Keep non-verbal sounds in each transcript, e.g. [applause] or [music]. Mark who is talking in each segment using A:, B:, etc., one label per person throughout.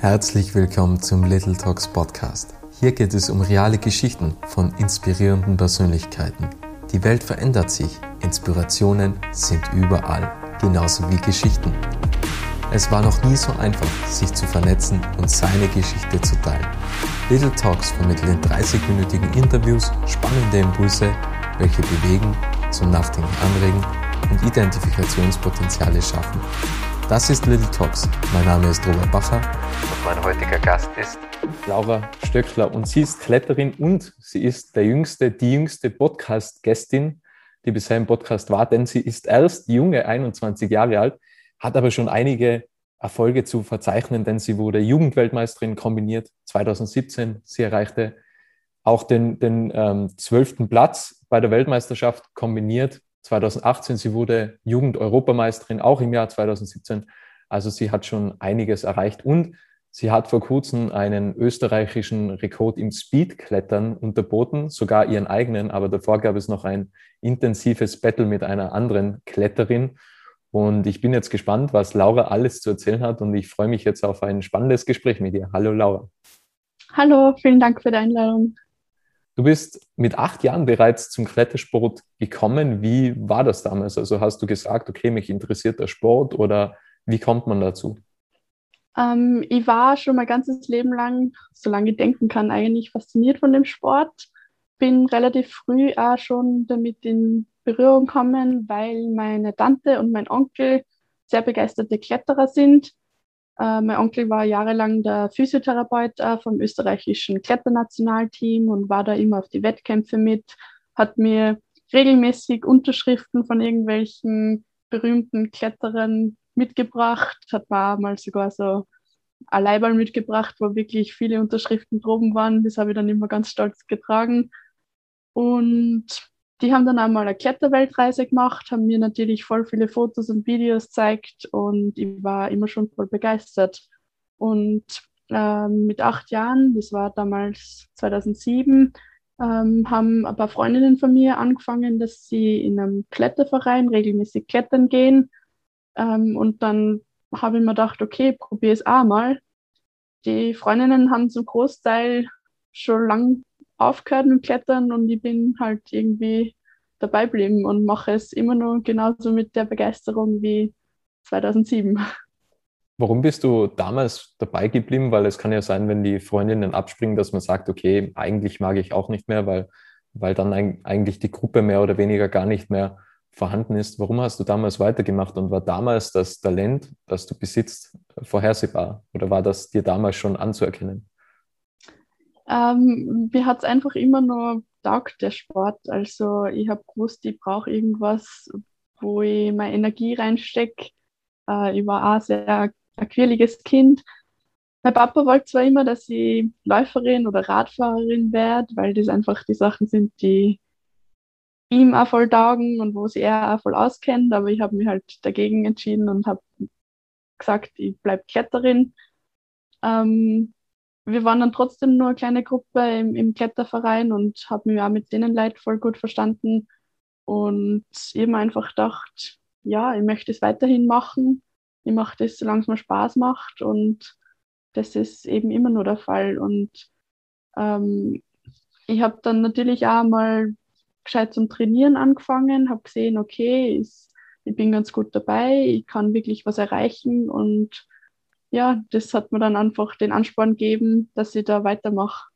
A: Herzlich willkommen zum Little Talks Podcast. Hier geht es um reale Geschichten von inspirierenden Persönlichkeiten. Die Welt verändert sich, Inspirationen sind überall, genauso wie Geschichten. Es war noch nie so einfach, sich zu vernetzen und seine Geschichte zu teilen. Little Talks vermitteln 30-minütigen Interviews spannende Impulse, welche bewegen, zum Nachdenken anregen und Identifikationspotenziale schaffen. Das ist Little Talks. Mein Name ist Robert Bacher und mein heutiger Gast ist
B: Laura Stöckler und sie ist Kletterin und sie ist der jüngste, die jüngste Podcast-Gästin, die bisher im Podcast war, denn sie ist erst junge, 21 Jahre alt, hat aber schon einige Erfolge zu verzeichnen, denn sie wurde Jugendweltmeisterin kombiniert 2017. Sie erreichte auch den, den ähm, 12. Platz bei der Weltmeisterschaft kombiniert 2018. Sie wurde Jugend-Europameisterin, auch im Jahr 2017. Also sie hat schon einiges erreicht und sie hat vor kurzem einen österreichischen Rekord im Speedklettern unterboten, sogar ihren eigenen, aber davor gab es noch ein intensives Battle mit einer anderen Kletterin. Und ich bin jetzt gespannt, was Laura alles zu erzählen hat und ich freue mich jetzt auf ein spannendes Gespräch mit ihr. Hallo Laura.
C: Hallo, vielen Dank für die Einladung.
B: Du bist mit acht Jahren bereits zum Klettersport gekommen. Wie war das damals? Also hast du gesagt, okay, mich interessiert der Sport oder wie kommt man dazu?
C: Ähm, ich war schon mein ganzes Leben lang, solange ich denken kann, eigentlich fasziniert von dem Sport. Bin relativ früh auch schon damit in Berührung gekommen, weil meine Tante und mein Onkel sehr begeisterte Kletterer sind äh, mein Onkel war jahrelang der Physiotherapeut äh, vom österreichischen Kletternationalteam und war da immer auf die Wettkämpfe mit, hat mir regelmäßig Unterschriften von irgendwelchen berühmten Kletterern mitgebracht, hat mir mal sogar so ein Leibal mitgebracht, wo wirklich viele Unterschriften droben waren. Das habe ich dann immer ganz stolz getragen. Und die haben dann einmal eine Kletterweltreise gemacht, haben mir natürlich voll viele Fotos und Videos gezeigt und ich war immer schon voll begeistert. Und ähm, mit acht Jahren, das war damals 2007, ähm, haben ein paar Freundinnen von mir angefangen, dass sie in einem Kletterverein regelmäßig klettern gehen. Ähm, und dann habe ich mir gedacht, okay, probiere es auch mal. Die Freundinnen haben zum Großteil schon lang aufgehört mit Klettern und ich bin halt irgendwie dabei geblieben und mache es immer noch genauso mit der Begeisterung wie 2007.
B: Warum bist du damals dabei geblieben? Weil es kann ja sein, wenn die Freundinnen abspringen, dass man sagt, okay, eigentlich mag ich auch nicht mehr, weil, weil dann eigentlich die Gruppe mehr oder weniger gar nicht mehr vorhanden ist. Warum hast du damals weitergemacht und war damals das Talent, das du besitzt, vorhersehbar? Oder war das dir damals schon anzuerkennen?
C: Ähm, mir hat es einfach immer nur taugt, der Sport. Also ich habe gewusst, ich brauche irgendwas, wo ich meine Energie reinstecke. Äh, ich war auch sehr ein quirliges Kind. Mein Papa wollte zwar immer, dass ich Läuferin oder Radfahrerin werde, weil das einfach die Sachen sind, die ihm auch voll taugen und wo sich er auch voll auskennt, aber ich habe mich halt dagegen entschieden und habe gesagt, ich bleibe Kletterin. Ähm, wir waren dann trotzdem nur eine kleine Gruppe im, im Kletterverein und haben mich auch mit denen Leid voll gut verstanden. Und eben einfach gedacht, ja, ich möchte es weiterhin machen. Ich mache das, solange es mir Spaß macht. Und das ist eben immer nur der Fall. Und ähm, ich habe dann natürlich auch mal gescheit zum Trainieren angefangen, habe gesehen, okay, ich, ich bin ganz gut dabei, ich kann wirklich was erreichen und ja, das hat mir dann einfach den Ansporn gegeben, dass ich da weitermache.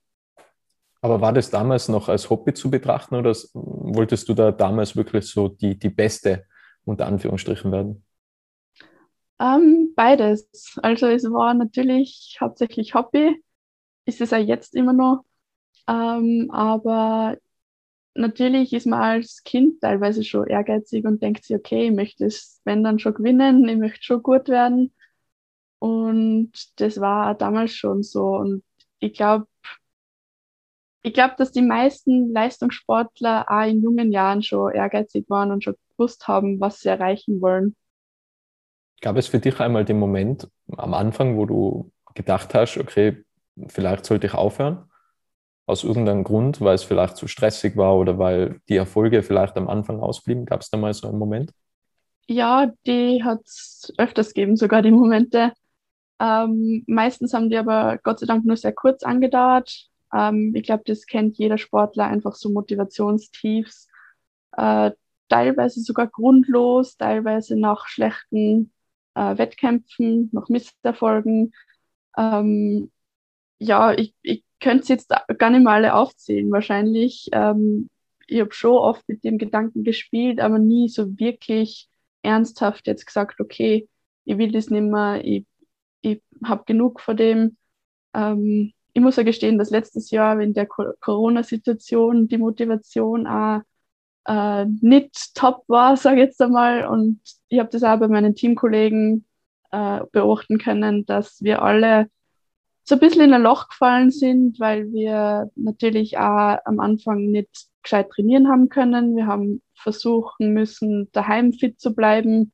B: Aber war das damals noch als Hobby zu betrachten oder wolltest du da damals wirklich so die, die Beste unter Anführungsstrichen werden?
C: Ähm, beides. Also es war natürlich hauptsächlich Hobby, ist es ja jetzt immer noch. Ähm, aber natürlich ist man als Kind teilweise schon ehrgeizig und denkt sich, okay, ich möchte es, wenn dann schon gewinnen, ich möchte schon gut werden. Und das war damals schon so. Und ich glaube, ich glaube, dass die meisten Leistungssportler auch in jungen Jahren schon ehrgeizig waren und schon gewusst haben, was sie erreichen wollen.
B: Gab es für dich einmal den Moment am Anfang, wo du gedacht hast, okay, vielleicht sollte ich aufhören? Aus irgendeinem Grund, weil es vielleicht zu stressig war oder weil die Erfolge vielleicht am Anfang ausblieben? Gab es da mal so einen Moment?
C: Ja, die hat es öfters gegeben, sogar die Momente. Ähm, meistens haben die aber Gott sei Dank nur sehr kurz angedauert. Ähm, ich glaube, das kennt jeder Sportler, einfach so Motivationstiefs. Äh, teilweise sogar grundlos, teilweise nach schlechten äh, Wettkämpfen, nach Misserfolgen. Ähm, ja, ich, ich könnte es jetzt gar nicht mal alle aufzählen, wahrscheinlich. Ähm, ich habe schon oft mit dem Gedanken gespielt, aber nie so wirklich ernsthaft jetzt gesagt, okay, ich will das nicht mehr, ich, ich habe genug von dem. Ähm, ich muss ja gestehen, dass letztes Jahr in der Corona-Situation die Motivation auch äh, nicht top war, [laughs] sage ich jetzt einmal. Und ich habe das auch bei meinen Teamkollegen äh, beobachten können, dass wir alle so ein bisschen in ein Loch gefallen sind, weil wir natürlich auch am Anfang nicht gescheit trainieren haben können. Wir haben versuchen müssen, daheim fit zu bleiben,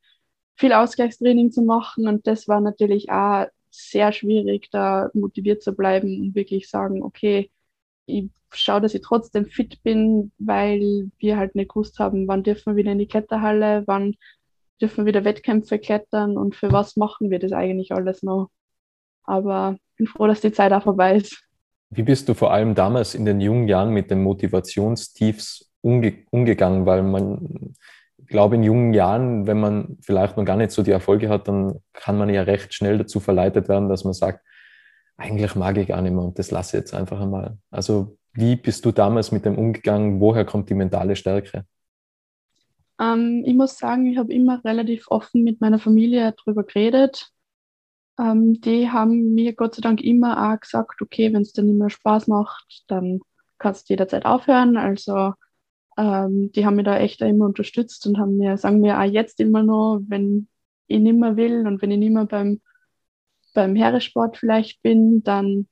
C: viel Ausgleichstraining zu machen und das war natürlich auch sehr schwierig, da motiviert zu bleiben und wirklich sagen, okay, ich schaue, dass ich trotzdem fit bin, weil wir halt nicht gewusst haben, wann dürfen wir wieder in die Kletterhalle, wann dürfen wir wieder Wettkämpfe klettern und für was machen wir das eigentlich alles noch. Aber ich bin froh, dass die Zeit auch vorbei ist.
B: Wie bist du vor allem damals in den jungen Jahren mit den Motivationstiefs umge umgegangen? Weil man, glaube, in jungen Jahren, wenn man vielleicht noch gar nicht so die Erfolge hat, dann kann man ja recht schnell dazu verleitet werden, dass man sagt, eigentlich mag ich gar nicht mehr und das lasse ich jetzt einfach einmal. Also wie bist du damals mit dem umgegangen? Woher kommt die mentale Stärke?
C: Ähm, ich muss sagen, ich habe immer relativ offen mit meiner Familie darüber geredet. Ähm, die haben mir Gott sei Dank immer auch gesagt, okay, wenn es dir nicht mehr Spaß macht, dann kannst du jederzeit aufhören. Also ähm, die haben mich da echt immer unterstützt und haben mir, sagen mir auch jetzt immer noch, wenn ich nicht mehr will und wenn ich nicht mehr beim, beim Heeresport vielleicht bin, dann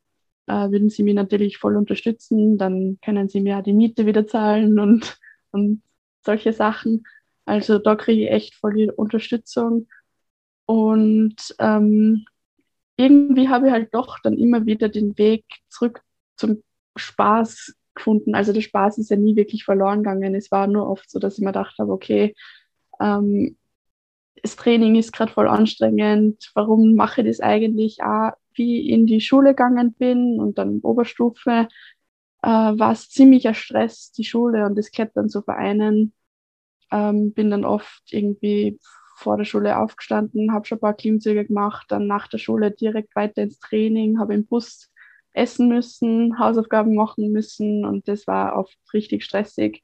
C: äh, würden sie mich natürlich voll unterstützen. Dann können sie mir auch die Miete wieder zahlen und, [laughs] und solche Sachen. Also da kriege ich echt voll die Unterstützung. Und ähm, irgendwie habe ich halt doch dann immer wieder den Weg zurück zum Spaß gefunden. Also der Spaß ist ja nie wirklich verloren gegangen. Es war nur oft so, dass ich mir gedacht habe, okay, ähm, das Training ist gerade voll anstrengend. Warum mache ich das eigentlich? Auch wie ich in die Schule gegangen bin und dann Oberstufe, äh, war es ziemlicher Stress, die Schule und das Klettern zu vereinen. Ähm, bin dann oft irgendwie vor der Schule aufgestanden, habe schon ein paar Klimmzüge gemacht, dann nach der Schule direkt weiter ins Training, habe im Bus essen müssen, Hausaufgaben machen müssen und das war oft richtig stressig.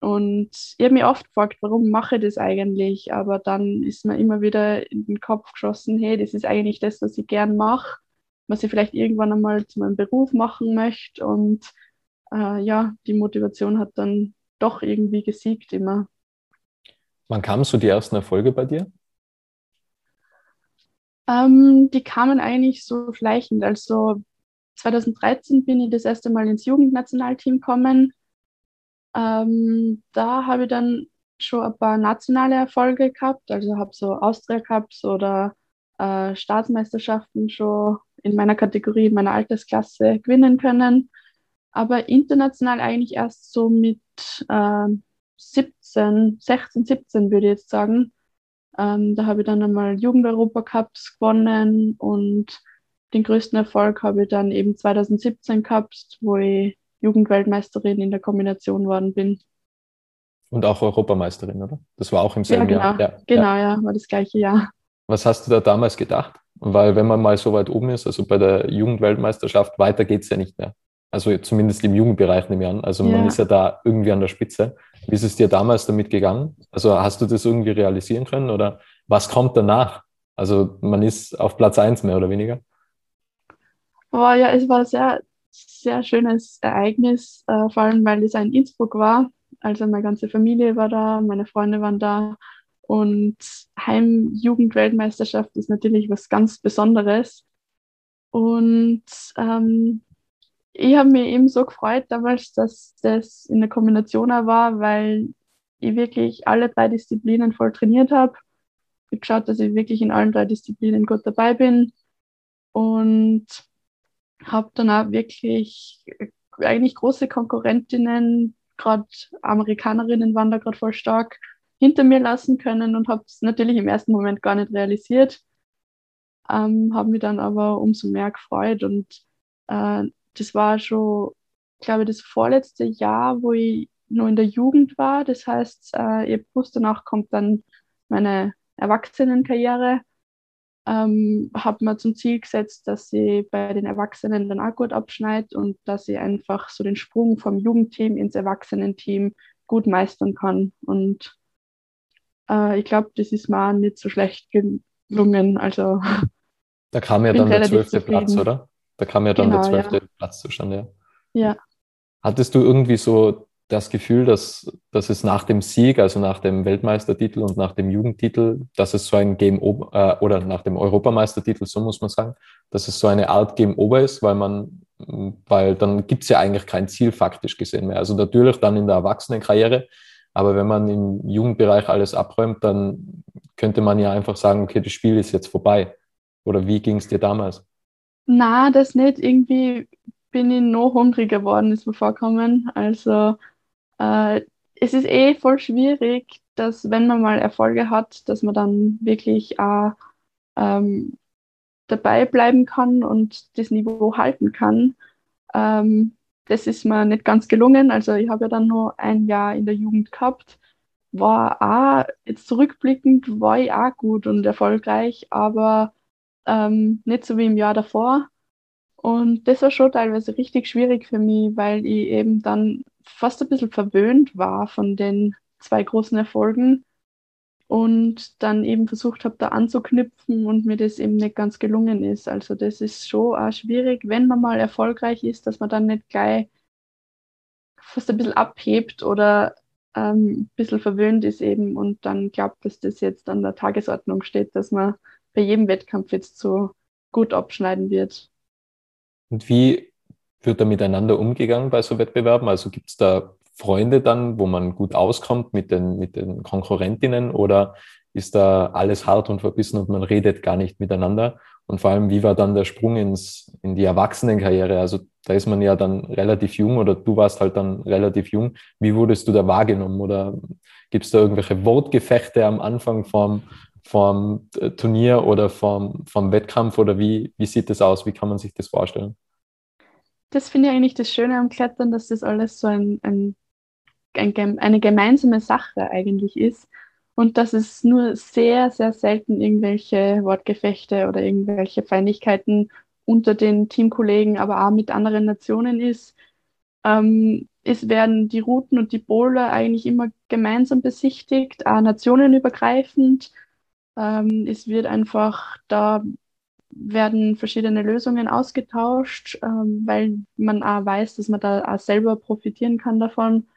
C: Und ich habe mir oft gefragt, warum mache ich das eigentlich? Aber dann ist mir immer wieder in den Kopf geschossen, hey, das ist eigentlich das, was ich gern mache, was ich vielleicht irgendwann einmal zu meinem Beruf machen möchte. Und äh, ja, die Motivation hat dann doch irgendwie gesiegt immer.
B: Wann kamen so die ersten Erfolge bei dir?
C: Ähm, die kamen eigentlich so schleichend. Also 2013 bin ich das erste Mal ins Jugendnationalteam gekommen ähm, da habe ich dann schon ein paar nationale Erfolge gehabt, also habe so Austria Cups oder äh, Staatsmeisterschaften schon in meiner Kategorie, in meiner Altersklasse gewinnen können. Aber international eigentlich erst so mit äh, 17, 16, 17 würde ich jetzt sagen. Ähm, da habe ich dann einmal Jugend-Europa-Cups gewonnen und den größten Erfolg habe ich dann eben 2017 gehabt, wo ich Jugendweltmeisterin in der Kombination worden bin.
B: Und auch Europameisterin, oder? Das war auch im selben
C: ja, genau.
B: Jahr.
C: Ja, genau, ja. ja, war das gleiche Jahr.
B: Was hast du da damals gedacht? Weil wenn man mal so weit oben ist, also bei der Jugendweltmeisterschaft, weiter geht es ja nicht mehr. Also zumindest im Jugendbereich nehme ich an. Also man ist ja da irgendwie an der Spitze. Wie ist es dir damals damit gegangen? Also hast du das irgendwie realisieren können oder was kommt danach? Also man ist auf Platz 1 mehr oder weniger?
C: Boah, ja, es war sehr sehr schönes Ereignis, äh, vor allem weil es in Innsbruck war. Also meine ganze Familie war da, meine Freunde waren da und Heimjugendweltmeisterschaft ist natürlich was ganz Besonderes. Und ähm, ich habe mich eben so gefreut damals, dass das in der Kombination war, weil ich wirklich alle drei Disziplinen voll trainiert habe. Ich habe geschaut, dass ich wirklich in allen drei Disziplinen gut dabei bin. Und habe dann auch wirklich äh, eigentlich große Konkurrentinnen, gerade Amerikanerinnen waren da gerade voll stark, hinter mir lassen können und habe es natürlich im ersten Moment gar nicht realisiert. ähm, habe mich dann aber umso mehr gefreut. Und äh, das war schon, glaube ich, das vorletzte Jahr, wo ich nur in der Jugend war. Das heißt, äh, ihr Plus danach kommt dann meine Erwachsenenkarriere. Ähm, habe mir zum Ziel gesetzt, dass sie bei den Erwachsenen dann auch gut abschneidet und dass sie einfach so den Sprung vom Jugendteam ins Erwachsenenteam gut meistern kann. Und äh, ich glaube, das ist mir nicht so schlecht gelungen. Also [laughs]
B: da kam ja dann der zwölfte Platz, oder? Da kam ja dann genau, der zwölfte ja. Platz zustande.
C: Ja.
B: Hattest du irgendwie so das Gefühl, dass, dass es nach dem Sieg, also nach dem Weltmeistertitel und nach dem Jugendtitel, dass es so ein Game Over, äh, oder nach dem Europameistertitel, so muss man sagen, dass es so eine Art Game Over ist, weil man, weil dann gibt es ja eigentlich kein Ziel faktisch gesehen mehr. Also natürlich dann in der Erwachsenenkarriere, aber wenn man im Jugendbereich alles abräumt, dann könnte man ja einfach sagen, okay, das Spiel ist jetzt vorbei. Oder wie ging es dir damals?
C: Na, das nicht. Irgendwie bin ich noch hungriger geworden, ist mir vorkommen. Also äh, es ist eh voll schwierig, dass wenn man mal Erfolge hat, dass man dann wirklich auch ähm, dabei bleiben kann und das Niveau halten kann. Ähm, das ist mir nicht ganz gelungen. Also ich habe ja dann nur ein Jahr in der Jugend gehabt. War auch, jetzt zurückblickend, war ich auch gut und erfolgreich, aber ähm, nicht so wie im Jahr davor. Und das war schon teilweise richtig schwierig für mich, weil ich eben dann fast ein bisschen verwöhnt war von den zwei großen Erfolgen und dann eben versucht habe, da anzuknüpfen und mir das eben nicht ganz gelungen ist. Also das ist schon auch schwierig, wenn man mal erfolgreich ist, dass man dann nicht gleich fast ein bisschen abhebt oder ähm, ein bisschen verwöhnt ist eben und dann glaubt, dass das jetzt an der Tagesordnung steht, dass man bei jedem Wettkampf jetzt so gut abschneiden wird.
B: Und wie wird da miteinander umgegangen bei so Wettbewerben? Also gibt es da Freunde dann, wo man gut auskommt mit den, mit den Konkurrentinnen oder ist da alles hart und verbissen und man redet gar nicht miteinander? Und vor allem, wie war dann der Sprung ins, in die Erwachsenenkarriere? Also da ist man ja dann relativ jung oder du warst halt dann relativ jung. Wie wurdest du da wahrgenommen? Oder gibt es da irgendwelche Wortgefechte am Anfang vom, vom Turnier oder vom, vom Wettkampf? Oder wie, wie sieht das aus? Wie kann man sich das vorstellen?
C: Das finde ich eigentlich das Schöne am Klettern, dass das alles so ein, ein, ein, eine gemeinsame Sache eigentlich ist und dass es nur sehr, sehr selten irgendwelche Wortgefechte oder irgendwelche Feindlichkeiten unter den Teamkollegen, aber auch mit anderen Nationen ist. Ähm, es werden die Routen und die Boulder eigentlich immer gemeinsam besichtigt, auch nationenübergreifend. Ähm, es wird einfach da werden verschiedene Lösungen ausgetauscht, ähm, weil man auch weiß, dass man da auch selber profitieren kann davon.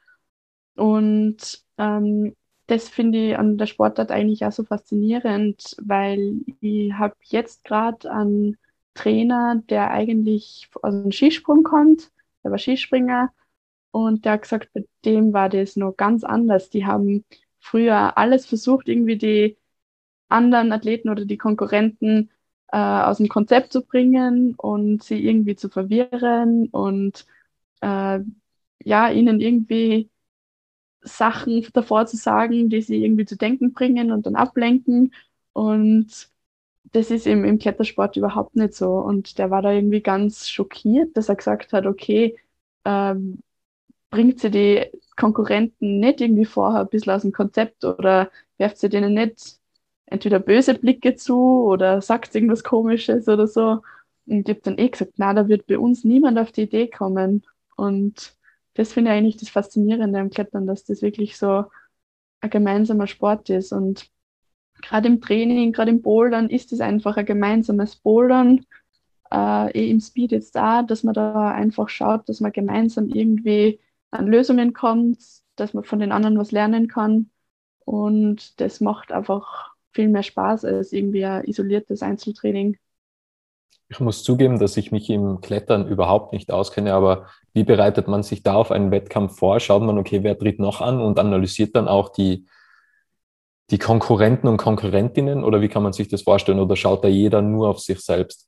C: Und ähm, das finde ich an der Sportart eigentlich auch so faszinierend, weil ich habe jetzt gerade einen Trainer, der eigentlich aus dem Skisprung kommt, der war Skispringer und der hat gesagt, bei dem war das noch ganz anders. Die haben früher alles versucht, irgendwie die anderen Athleten oder die Konkurrenten äh, aus dem Konzept zu bringen und sie irgendwie zu verwirren und äh, ja, ihnen irgendwie Sachen davor zu sagen, die sie irgendwie zu denken bringen und dann ablenken. Und das ist im, im Klettersport überhaupt nicht so. Und der war da irgendwie ganz schockiert, dass er gesagt hat, okay, ähm, bringt sie die Konkurrenten nicht irgendwie vorher ein bisschen aus dem Konzept oder werft sie denen nicht entweder böse Blicke zu oder sagt irgendwas Komisches oder so. Und ich habe dann eh gesagt, na, da wird bei uns niemand auf die Idee kommen. Und das finde ich eigentlich das Faszinierende am Klettern, dass das wirklich so ein gemeinsamer Sport ist. Und gerade im Training, gerade im Bouldern ist es einfach ein gemeinsames Bouldern. Äh, eh im Speed jetzt da, dass man da einfach schaut, dass man gemeinsam irgendwie an Lösungen kommt, dass man von den anderen was lernen kann. Und das macht einfach viel mehr Spaß als irgendwie ein isoliertes Einzeltraining.
B: Ich muss zugeben, dass ich mich im Klettern überhaupt nicht auskenne, aber wie bereitet man sich da auf einen Wettkampf vor? Schaut man, okay, wer tritt noch an und analysiert dann auch die, die Konkurrenten und Konkurrentinnen oder wie kann man sich das vorstellen? Oder schaut da jeder nur auf sich selbst?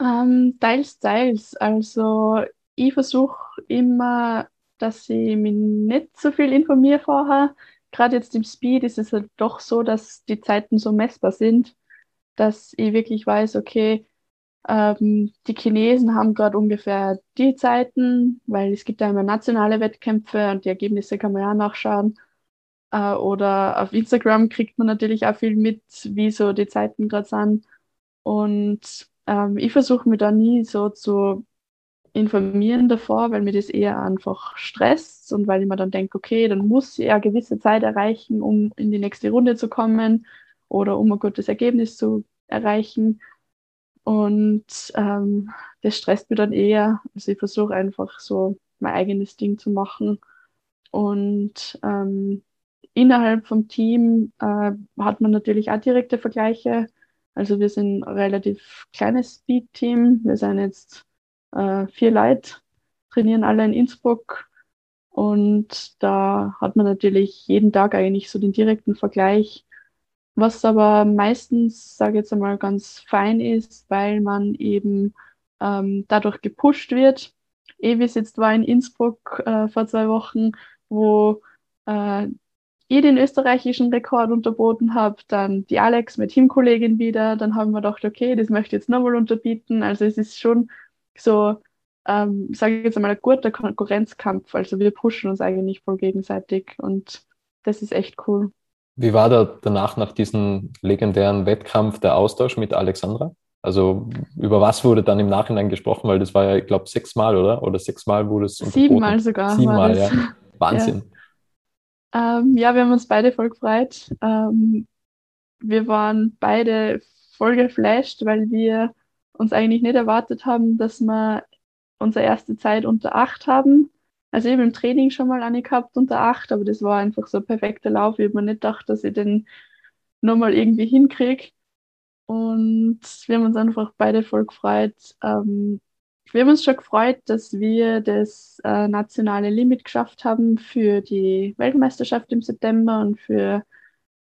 C: Ähm, teils, teils. Also ich versuche immer, dass ich mich nicht so viel informiere vorher, gerade jetzt im Speed ist es halt doch so, dass die Zeiten so messbar sind, dass ich wirklich weiß, okay, ähm, die Chinesen haben gerade ungefähr die Zeiten, weil es gibt ja immer nationale Wettkämpfe und die Ergebnisse kann man ja nachschauen. Äh, oder auf Instagram kriegt man natürlich auch viel mit, wie so die Zeiten gerade sind. Und ähm, ich versuche mich da nie so zu informieren davor, weil mir das eher einfach stresst und weil ich mir dann denke, okay, dann muss ich eine gewisse Zeit erreichen, um in die nächste Runde zu kommen oder um ein gutes Ergebnis zu erreichen. Und ähm, das stresst mich dann eher. Also ich versuche einfach so mein eigenes Ding zu machen. Und ähm, innerhalb vom Team äh, hat man natürlich auch direkte Vergleiche. Also wir sind ein relativ kleines Speed-Team. Wir sind jetzt äh, vier Leute, trainieren alle in Innsbruck. Und da hat man natürlich jeden Tag eigentlich so den direkten Vergleich. Was aber meistens, sage ich jetzt einmal, ganz fein ist, weil man eben ähm, dadurch gepusht wird. Evis jetzt war in Innsbruck äh, vor zwei Wochen, wo äh, ich den österreichischen Rekord unterboten habe, dann die Alex, meine Teamkollegin wieder, dann haben wir gedacht, okay, das möchte ich jetzt nochmal unterbieten. Also es ist schon so, ähm, sage ich jetzt einmal, ein guter Konkurrenzkampf. Also wir pushen uns eigentlich voll gegenseitig und das ist echt cool.
B: Wie war da danach, nach diesem legendären Wettkampf, der Austausch mit Alexandra? Also über was wurde dann im Nachhinein gesprochen? Weil das war ja, ich glaube, sechsmal, oder? Oder sechsmal wurde es
C: Siebenmal sogar.
B: Siebenmal, ja. [laughs] Wahnsinn.
C: Ja. Ähm, ja. wir haben uns beide voll gefreut. Ähm, wir waren beide voll geflasht, weil wir uns eigentlich nicht erwartet haben, dass wir unsere erste Zeit unter acht haben. Also ich habe im Training schon mal eine gehabt unter acht, aber das war einfach so ein perfekter Lauf. Ich habe mir nicht gedacht, dass ich den nochmal irgendwie hinkriege. Und wir haben uns einfach beide voll gefreut. Ähm, wir haben uns schon gefreut, dass wir das äh, nationale Limit geschafft haben für die Weltmeisterschaft im September und für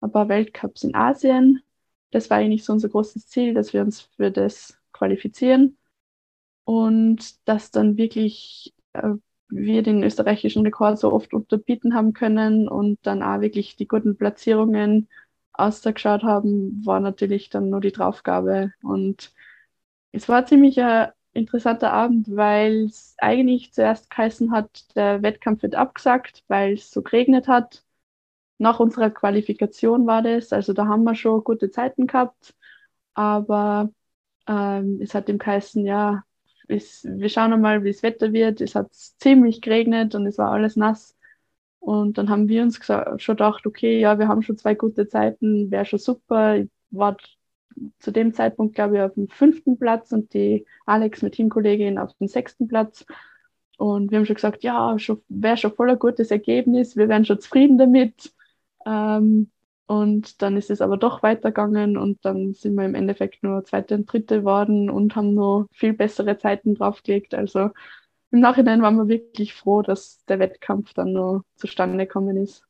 C: ein paar Weltcups in Asien. Das war eigentlich so unser großes Ziel, dass wir uns für das qualifizieren und dass dann wirklich äh, wir den österreichischen Rekord so oft unterbieten haben können und dann auch wirklich die guten Platzierungen ausgeschaut haben, war natürlich dann nur die Draufgabe. Und es war ziemlich ein interessanter Abend, weil es eigentlich zuerst geheißen hat, der Wettkampf wird abgesagt, weil es so geregnet hat. Nach unserer Qualifikation war das, also da haben wir schon gute Zeiten gehabt, aber ähm, es hat dem geheißen, ja, es, wir schauen mal, wie das Wetter wird. Es hat ziemlich geregnet und es war alles nass. Und dann haben wir uns schon gedacht, okay, ja, wir haben schon zwei gute Zeiten, wäre schon super. Ich war zu dem Zeitpunkt, glaube ich, auf dem fünften Platz und die Alex, mit Teamkollegin, auf dem sechsten Platz. Und wir haben schon gesagt, ja, wäre schon voll ein gutes Ergebnis, wir wären schon zufrieden damit. Ähm, und dann ist es aber doch weitergegangen und dann sind wir im Endeffekt nur zweite und dritte geworden und haben nur viel bessere Zeiten draufgelegt. Also im Nachhinein waren wir wirklich froh, dass der Wettkampf dann nur zustande gekommen ist.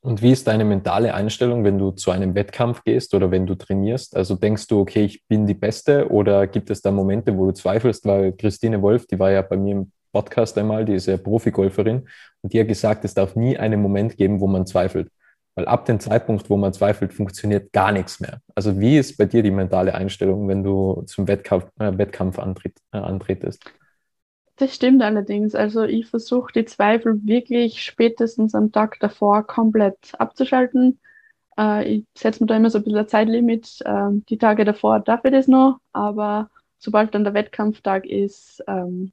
B: Und wie ist deine mentale Einstellung, wenn du zu einem Wettkampf gehst oder wenn du trainierst? Also denkst du, okay, ich bin die Beste oder gibt es da Momente, wo du zweifelst? Weil Christine Wolf, die war ja bei mir im Podcast einmal, die ist ja Profigolferin und die hat gesagt, es darf nie einen Moment geben, wo man zweifelt. Weil ab dem Zeitpunkt, wo man zweifelt, funktioniert gar nichts mehr. Also wie ist bei dir die mentale Einstellung, wenn du zum Wettkampf, äh, Wettkampf antritt, äh, antretest?
C: Das stimmt allerdings. Also ich versuche die Zweifel wirklich spätestens am Tag davor komplett abzuschalten. Äh, ich setze mir da immer so ein bisschen ein Zeitlimit. Äh, die Tage davor darf ich das noch, aber sobald dann der Wettkampftag ist, ähm,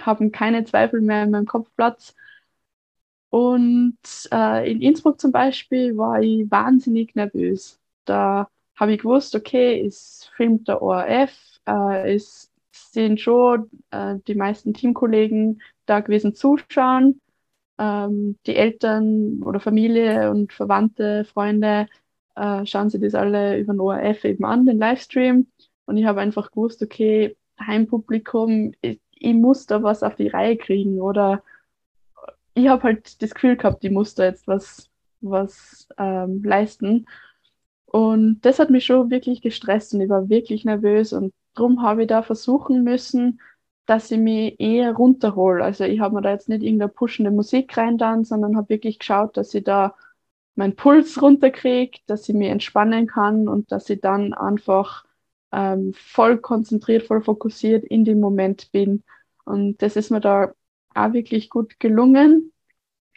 C: haben keine Zweifel mehr in meinem Kopf Platz. Und äh, in Innsbruck zum Beispiel war ich wahnsinnig nervös. Da habe ich gewusst, okay, es filmt der ORF, äh, es sind schon äh, die meisten Teamkollegen da gewesen zuschauen. Ähm, die Eltern oder Familie und Verwandte, Freunde äh, schauen sich das alle über den ORF eben an, den Livestream. Und ich habe einfach gewusst, okay, Heimpublikum, ich, ich muss da was auf die Reihe kriegen oder ich habe halt das Gefühl gehabt, ich muss da jetzt was, was ähm, leisten. Und das hat mich schon wirklich gestresst und ich war wirklich nervös und darum habe ich da versuchen müssen, dass ich mich eher runterhole. Also ich habe mir da jetzt nicht irgendeine pushende Musik rein dann, sondern habe wirklich geschaut, dass ich da meinen Puls runterkriege, dass ich mich entspannen kann und dass ich dann einfach ähm, voll konzentriert, voll fokussiert in dem Moment bin. Und das ist mir da auch wirklich gut gelungen.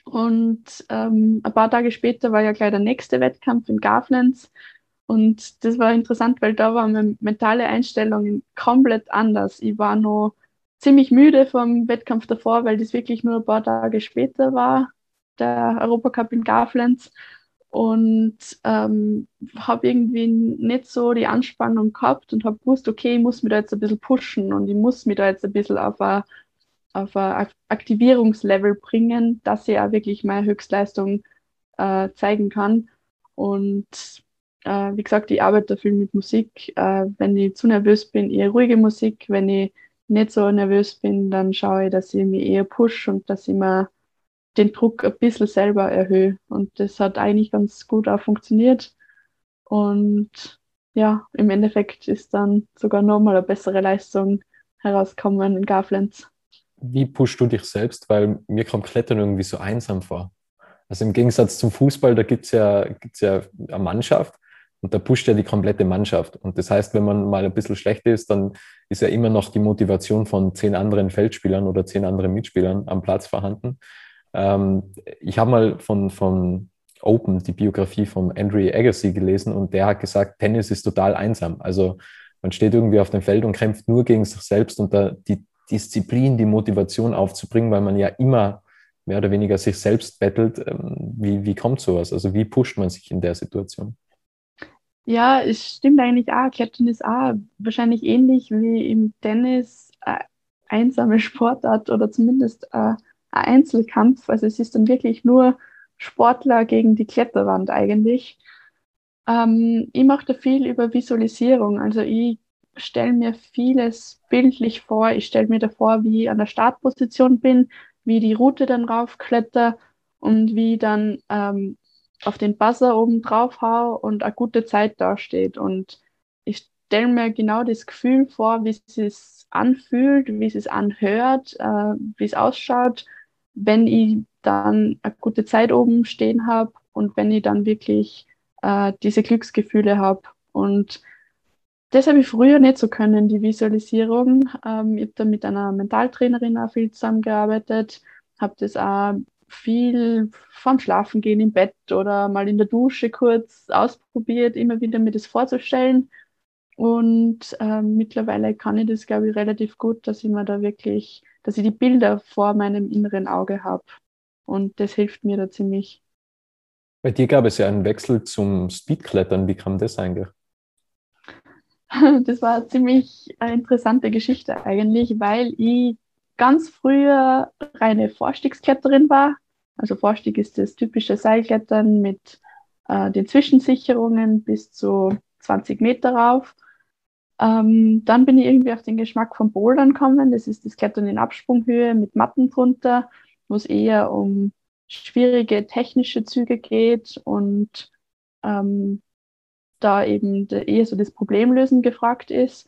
C: Und ähm, ein paar Tage später war ja gleich der nächste Wettkampf in Garflens. Und das war interessant, weil da war meine mentale Einstellung komplett anders. Ich war noch ziemlich müde vom Wettkampf davor, weil das wirklich nur ein paar Tage später war, der Europacup in Garflens. Und ähm, habe irgendwie nicht so die Anspannung gehabt und habe gewusst, okay, ich muss mich da jetzt ein bisschen pushen und ich muss mich da jetzt ein bisschen auf ein, auf ein Aktivierungslevel bringen, dass ich auch wirklich meine Höchstleistung äh, zeigen kann. Und äh, wie gesagt, ich arbeite viel mit Musik. Äh, wenn ich zu nervös bin, eher ruhige Musik. Wenn ich nicht so nervös bin, dann schaue ich, dass ich mich eher push und dass ich mir den Druck ein bisschen selber erhöhe. Und das hat eigentlich ganz gut auch funktioniert. Und ja, im Endeffekt ist dann sogar nochmal eine bessere Leistung herausgekommen in Garflens.
B: Wie pushst du dich selbst? Weil mir kommt Klettern irgendwie so einsam vor. Also im Gegensatz zum Fußball, da gibt es ja, gibt's ja eine Mannschaft und da pusht ja die komplette Mannschaft. Und das heißt, wenn man mal ein bisschen schlecht ist, dann ist ja immer noch die Motivation von zehn anderen Feldspielern oder zehn anderen Mitspielern am Platz vorhanden. Ähm, ich habe mal von, von Open die Biografie von Andrew Agassi gelesen und der hat gesagt, Tennis ist total einsam. Also man steht irgendwie auf dem Feld und kämpft nur gegen sich selbst und da die Disziplin, die Motivation aufzubringen, weil man ja immer mehr oder weniger sich selbst bettelt. Ähm, wie, wie kommt sowas? Also wie pusht man sich in der Situation?
C: Ja, es stimmt eigentlich auch. Klettern ist auch wahrscheinlich ähnlich wie im Tennis eine einsame Sportart oder zumindest ein Einzelkampf. Also es ist dann wirklich nur Sportler gegen die Kletterwand eigentlich. Ähm, ich mache da viel über Visualisierung. Also ich stelle mir vieles bildlich vor. Ich stelle mir davor, wie ich an der Startposition bin, wie die Route dann raufkletter und wie dann ähm, auf den Buzzer oben drauf hau und eine gute Zeit dasteht. Und ich stelle mir genau das Gefühl vor, wie es sich anfühlt, wie es sich anhört, äh, wie es ausschaut, wenn ich dann eine gute Zeit oben stehen habe und wenn ich dann wirklich äh, diese Glücksgefühle habe. Und das habe ich früher nicht so können, die Visualisierung. Ähm, ich habe da mit einer Mentaltrainerin auch viel zusammengearbeitet, habe das auch viel vorm Schlafengehen im Bett oder mal in der Dusche kurz ausprobiert, immer wieder mir das vorzustellen. Und ähm, mittlerweile kann ich das, glaube ich, relativ gut, dass ich mir da wirklich, dass ich die Bilder vor meinem inneren Auge habe. Und das hilft mir da ziemlich.
B: Bei dir gab es ja einen Wechsel zum Speedklettern. Wie kam das eigentlich? [laughs]
C: Das war eine ziemlich interessante Geschichte eigentlich, weil ich ganz früher reine Vorstiegskletterin war. Also Vorstieg ist das typische Seilklettern mit äh, den Zwischensicherungen bis zu 20 Meter rauf. Ähm, dann bin ich irgendwie auf den Geschmack von Bouldern gekommen. Das ist das Klettern in Absprunghöhe mit Matten drunter, wo es eher um schwierige technische Züge geht und ähm, da eben eher so das Problemlösen gefragt ist.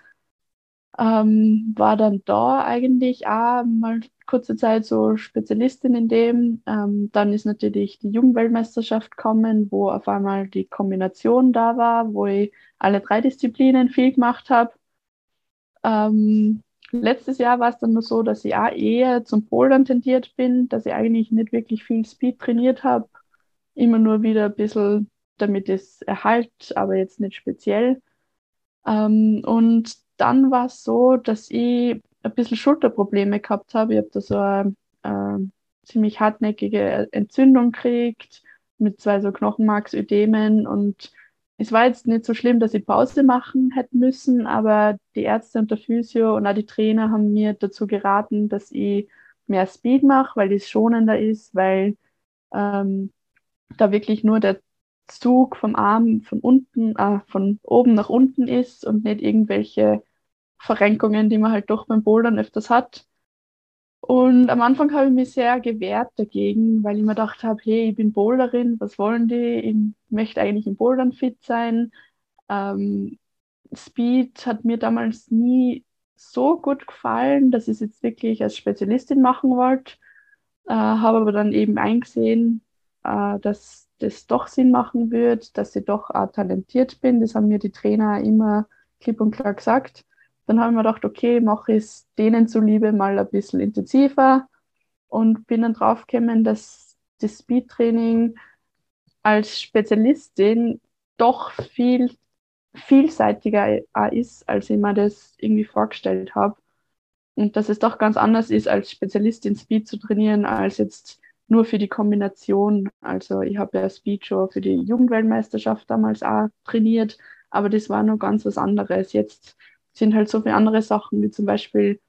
C: Ähm, war dann da eigentlich auch mal kurze Zeit so Spezialistin in dem. Ähm, dann ist natürlich die Jugendweltmeisterschaft gekommen, wo auf einmal die Kombination da war, wo ich alle drei Disziplinen viel gemacht habe. Ähm, letztes Jahr war es dann nur so, dass ich auch eher zum Bouldern tendiert bin, dass ich eigentlich nicht wirklich viel Speed trainiert habe. Immer nur wieder ein bisschen, damit es erhalt, aber jetzt nicht speziell. Ähm, und dann war es so, dass ich ein bisschen Schulterprobleme gehabt habe. Ich habe da so eine, eine ziemlich hartnäckige Entzündung gekriegt mit zwei so Knochenmarksödemen und es war jetzt nicht so schlimm, dass ich Pause machen hätte müssen, aber die Ärzte und der Physio und auch die Trainer haben mir dazu geraten, dass ich mehr Speed mache, weil es schonender ist, weil ähm, da wirklich nur der Zug vom Arm von unten, äh, von oben nach unten ist und nicht irgendwelche Verrenkungen, die man halt doch beim Bouldern öfters hat. Und am Anfang habe ich mich sehr gewehrt dagegen, weil ich mir gedacht habe, hey, ich bin Boulderin, was wollen die? Ich möchte eigentlich im Bouldern fit sein. Ähm, Speed hat mir damals nie so gut gefallen, dass ich es jetzt wirklich als Spezialistin machen wollte. Äh, habe aber dann eben eingesehen, äh, dass das doch Sinn machen wird, dass ich doch auch talentiert bin. Das haben mir die Trainer immer klipp und klar gesagt. Dann habe ich mir gedacht, okay, mache ich es denen zuliebe mal ein bisschen intensiver und bin dann draufgekommen, dass das Speedtraining als Spezialistin doch viel vielseitiger ist, als ich mir das irgendwie vorgestellt habe. Und dass es doch ganz anders ist, als Spezialistin Speed zu trainieren, als jetzt nur für die Kombination. Also ich habe ja Speed schon für die Jugendweltmeisterschaft damals auch trainiert, aber das war nur ganz was anderes. Jetzt sind halt so viele andere Sachen, wie zum Beispiel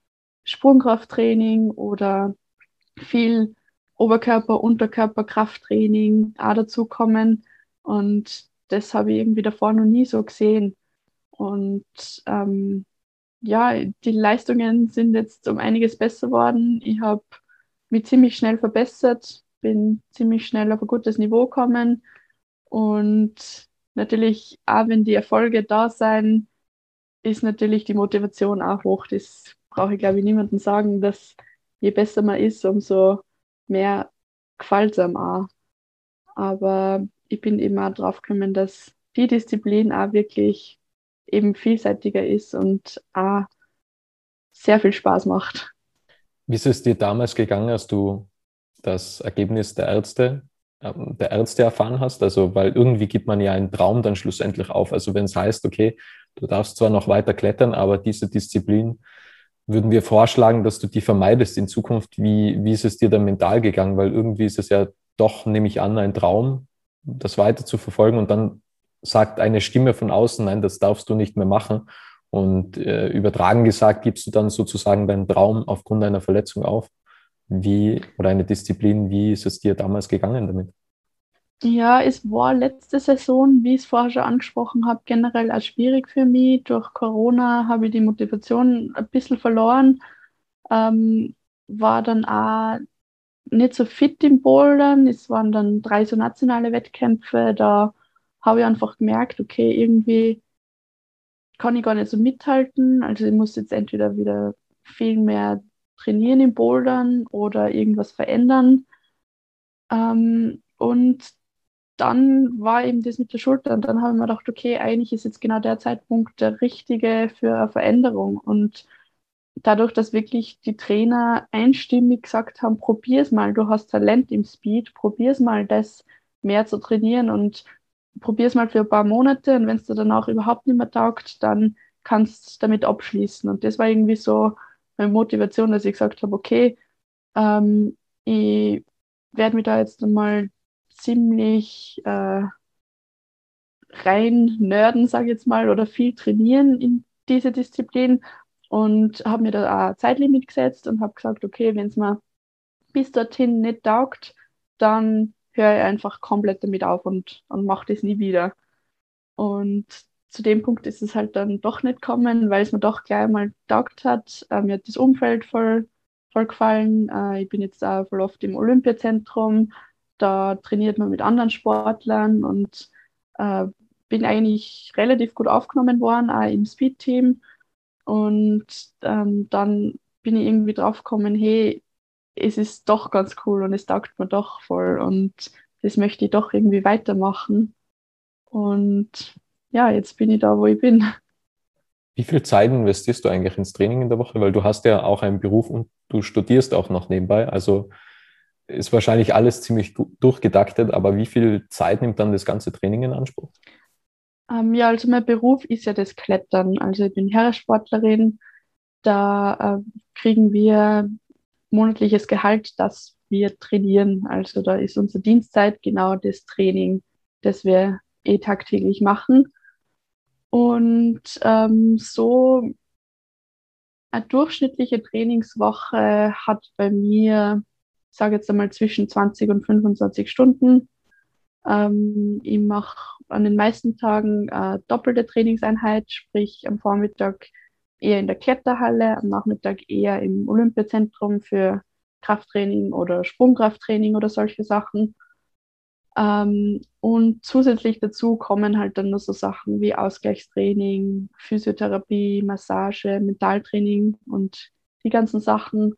C: Sprungkrafttraining oder viel Oberkörper, Unterkörper, Krafttraining auch dazu kommen. Und das habe ich irgendwie davor noch nie so gesehen. Und ähm, ja, die Leistungen sind jetzt um einiges besser geworden. Ich habe mich ziemlich schnell verbessert, bin ziemlich schnell auf ein gutes Niveau gekommen. Und natürlich, auch wenn die Erfolge da sein, ist natürlich die Motivation auch hoch. Das brauche ich, glaube ich, niemandem sagen, dass je besser man ist, umso mehr gefällt es einem auch. Aber ich bin eben auch drauf gekommen, dass die Disziplin auch wirklich eben vielseitiger ist und auch sehr viel Spaß macht.
B: Wie ist es dir damals gegangen, als du das Ergebnis der Ärzte, äh, der Ärzte erfahren hast? Also, weil irgendwie gibt man ja einen Traum dann schlussendlich auf. Also, wenn es heißt, okay, du darfst zwar noch weiter klettern, aber diese Disziplin würden wir vorschlagen, dass du die vermeidest in Zukunft. Wie, wie ist es dir dann mental gegangen? Weil irgendwie ist es ja doch, nehme ich an, ein Traum, das weiter zu verfolgen und dann sagt eine Stimme von außen, nein, das darfst du nicht mehr machen. Und äh, übertragen gesagt, gibst du dann sozusagen deinen Traum aufgrund einer Verletzung auf? Wie, oder eine Disziplin, wie ist es dir damals gegangen damit?
C: Ja, es war letzte Saison, wie ich es vorher schon angesprochen habe, generell auch schwierig für mich. Durch Corona habe ich die Motivation ein bisschen verloren. Ähm, war dann auch nicht so fit im Bouldern. Es waren dann drei so nationale Wettkämpfe. Da habe ich einfach gemerkt, okay, irgendwie kann ich gar nicht so mithalten. Also ich muss jetzt entweder wieder viel mehr trainieren im Bouldern oder irgendwas verändern. Ähm, und dann war eben das mit der Schulter und dann habe ich mir gedacht, okay, eigentlich ist jetzt genau der Zeitpunkt der richtige für eine Veränderung. Und dadurch, dass wirklich die Trainer einstimmig gesagt haben, probier es mal, du hast Talent im Speed, probier es mal, das mehr zu trainieren und probier es mal für ein paar Monate und wenn es dir danach überhaupt nicht mehr taugt, dann kannst du damit abschließen. Und das war irgendwie so meine Motivation, dass ich gesagt habe, okay, ähm, ich werde mich da jetzt einmal ziemlich äh, rein nerden, sage ich jetzt mal, oder viel trainieren in diese Disziplin und habe mir da ein Zeitlimit gesetzt und habe gesagt, okay, wenn es mir bis dorthin nicht taugt, dann höre einfach komplett damit auf und, und mache das nie wieder. Und zu dem Punkt ist es halt dann doch nicht gekommen, weil es mir doch gleich mal taugt hat. Äh, mir hat das Umfeld voll, voll gefallen. Äh, ich bin jetzt auch voll oft im Olympiazentrum. Da trainiert man mit anderen Sportlern und äh, bin eigentlich relativ gut aufgenommen worden, auch im Speed-Team. Und ähm, dann bin ich irgendwie drauf gekommen, hey, es ist doch ganz cool und es taugt mir doch voll und das möchte ich doch irgendwie weitermachen. Und ja, jetzt bin ich da, wo ich bin.
B: Wie viel Zeit investierst du eigentlich ins Training in der Woche? Weil du hast ja auch einen Beruf und du studierst auch noch nebenbei. Also ist wahrscheinlich alles ziemlich durchgedaktet, aber wie viel Zeit nimmt dann das ganze Training in Anspruch?
C: Ähm, ja, also mein Beruf ist ja das Klettern. Also ich bin Herrensportlerin. Da äh, kriegen wir monatliches Gehalt, das wir trainieren. Also da ist unsere Dienstzeit genau das Training, das wir eh tagtäglich machen. Und ähm, so eine durchschnittliche Trainingswoche hat bei mir, ich sage jetzt einmal, zwischen 20 und 25 Stunden. Ähm, ich mache an den meisten Tagen eine doppelte Trainingseinheit, sprich am Vormittag eher in der Kletterhalle, am Nachmittag eher im Olympiazentrum für Krafttraining oder Sprungkrafttraining oder solche Sachen. Ähm, und zusätzlich dazu kommen halt dann nur so Sachen wie Ausgleichstraining, Physiotherapie, Massage, Mentaltraining und die ganzen Sachen.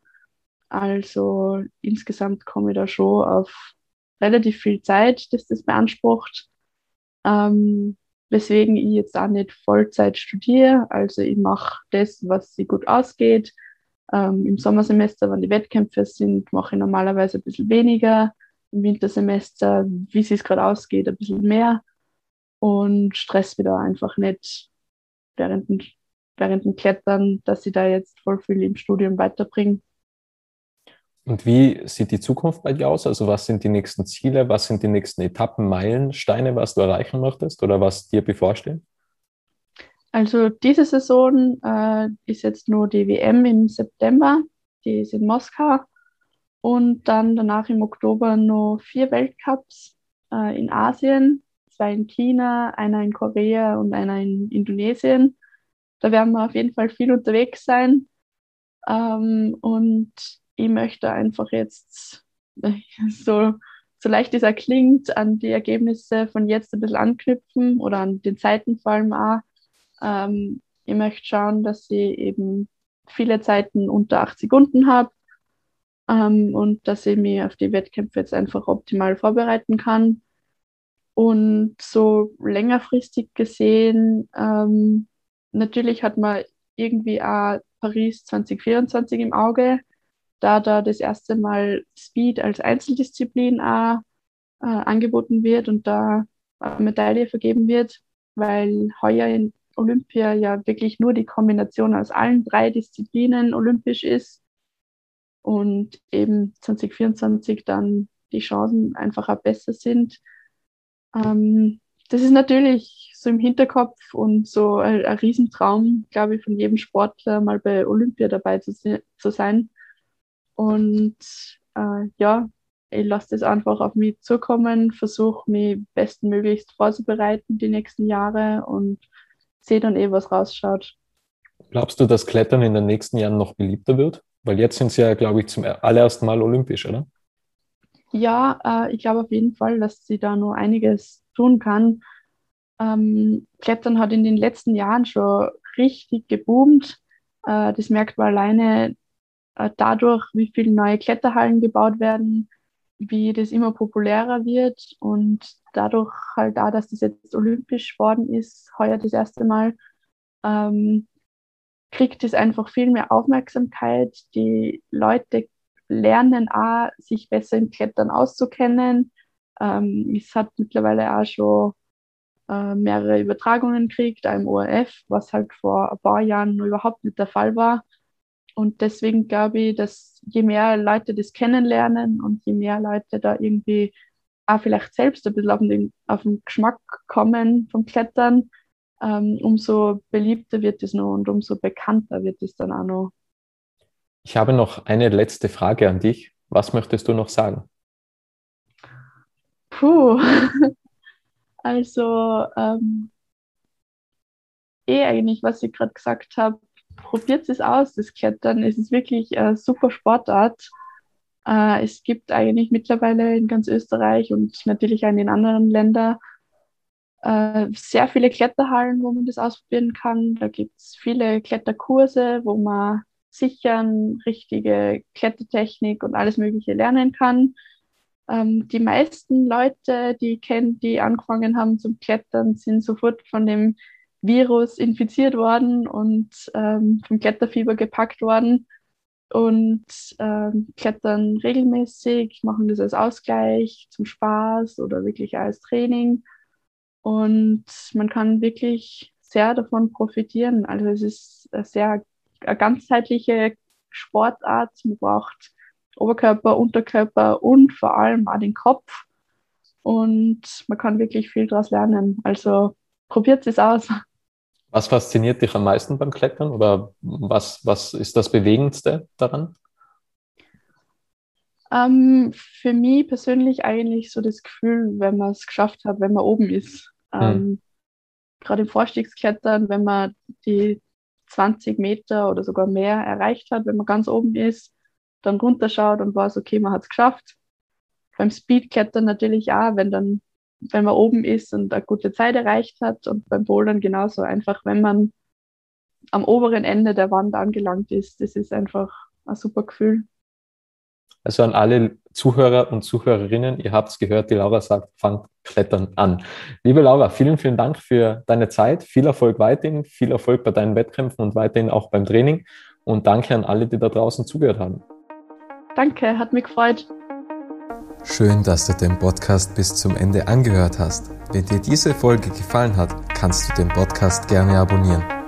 C: Also insgesamt komme ich da schon auf relativ viel Zeit, dass das beansprucht. Ähm, weswegen ich jetzt auch nicht Vollzeit studiere. Also ich mache das, was sich gut ausgeht. Ähm, Im Sommersemester, wenn die Wettkämpfe sind, mache ich normalerweise ein bisschen weniger. Im Wintersemester, wie es gerade ausgeht, ein bisschen mehr. Und stress wieder einfach nicht während während dem Klettern, dass ich da jetzt voll viel im Studium weiterbringe.
B: Und wie sieht die Zukunft bei dir aus? Also was sind die nächsten Ziele? Was sind die nächsten Etappen, Meilensteine, was du erreichen möchtest oder was dir bevorsteht?
C: Also diese Saison äh, ist jetzt nur die WM im September, die ist in Moskau. Und dann danach im Oktober noch vier Weltcups äh, in Asien, zwei in China, einer in Korea und einer in Indonesien. Da werden wir auf jeden Fall viel unterwegs sein. Ähm, und ich möchte einfach jetzt, [laughs] so, so leicht es klingt, an die Ergebnisse von jetzt ein bisschen anknüpfen oder an den Zeiten vor allem auch. Ähm, ich möchte schauen, dass ich eben viele Zeiten unter 8 Sekunden habe ähm, und dass ich mich auf die Wettkämpfe jetzt einfach optimal vorbereiten kann. Und so längerfristig gesehen, ähm, natürlich hat man irgendwie auch Paris 2024 im Auge da da das erste Mal Speed als Einzeldisziplin auch, äh, angeboten wird und da eine Medaille vergeben wird, weil heuer in Olympia ja wirklich nur die Kombination aus allen drei Disziplinen olympisch ist und eben 2024 dann die Chancen einfach auch besser sind. Ähm, das ist natürlich so im Hinterkopf und so ein, ein Riesentraum, glaube ich, von jedem Sportler mal bei Olympia dabei zu, zu sein. Und äh, ja, ich lasse das einfach auf mich zukommen, versuche mich bestmöglichst vorzubereiten die nächsten Jahre und sehe dann eh, was rausschaut.
B: Glaubst du, dass Klettern in den nächsten Jahren noch beliebter wird? Weil jetzt sind sie ja, glaube ich, zum allerersten Mal olympisch, oder?
C: Ja, äh, ich glaube auf jeden Fall, dass sie da nur einiges tun kann. Ähm, Klettern hat in den letzten Jahren schon richtig geboomt. Äh, das merkt man alleine dadurch, wie viele neue Kletterhallen gebaut werden, wie das immer populärer wird und dadurch halt auch, dass das jetzt olympisch worden ist, heuer das erste Mal, ähm, kriegt es einfach viel mehr Aufmerksamkeit. Die Leute lernen auch, sich besser im Klettern auszukennen. Ähm, es hat mittlerweile auch schon äh, mehrere Übertragungen gekriegt, im ORF, was halt vor ein paar Jahren überhaupt nicht der Fall war. Und deswegen glaube ich, dass je mehr Leute das kennenlernen und je mehr Leute da irgendwie auch vielleicht selbst ein bisschen auf den, auf den Geschmack kommen vom Klettern, ähm, umso beliebter wird es noch und umso bekannter wird es dann auch noch.
B: Ich habe noch eine letzte Frage an dich. Was möchtest du noch sagen?
C: Puh, [laughs] also ähm, eh eigentlich, was ich gerade gesagt habe, probiert es aus, das Klettern. Es ist wirklich eine super Sportart. Äh, es gibt eigentlich mittlerweile in ganz Österreich und natürlich auch in den anderen Ländern äh, sehr viele Kletterhallen, wo man das ausprobieren kann. Da gibt es viele Kletterkurse, wo man sichern, richtige Klettertechnik und alles Mögliche lernen kann. Ähm, die meisten Leute, die ich kenne, die angefangen haben zum Klettern, sind sofort von dem Virus infiziert worden und ähm, vom Kletterfieber gepackt worden und ähm, klettern regelmäßig, machen das als Ausgleich, zum Spaß oder wirklich als Training. Und man kann wirklich sehr davon profitieren. Also es ist eine sehr eine ganzheitliche Sportart. Man braucht Oberkörper, Unterkörper und vor allem auch den Kopf. Und man kann wirklich viel daraus lernen. Also probiert es aus.
B: Was fasziniert dich am meisten beim Klettern oder was, was ist das Bewegendste daran?
C: Ähm, für mich persönlich eigentlich so das Gefühl, wenn man es geschafft hat, wenn man oben ist. Hm. Ähm, Gerade im Vorstiegsklettern, wenn man die 20 Meter oder sogar mehr erreicht hat, wenn man ganz oben ist, dann runterschaut und weiß, okay, man hat es geschafft. Beim Speedklettern natürlich auch, wenn dann wenn man oben ist und eine gute Zeit erreicht hat und beim Bouldern genauso einfach, wenn man am oberen Ende der Wand angelangt ist, das ist einfach ein super Gefühl.
B: Also an alle Zuhörer und Zuhörerinnen, ihr habt es gehört, die Laura sagt, fangt Klettern an. Liebe Laura, vielen, vielen Dank für deine Zeit. Viel Erfolg weiterhin, viel Erfolg bei deinen Wettkämpfen und weiterhin auch beim Training. Und danke an alle, die da draußen zugehört haben.
C: Danke, hat mich gefreut.
A: Schön, dass du den Podcast bis zum Ende angehört hast. Wenn dir diese Folge gefallen hat, kannst du den Podcast gerne abonnieren.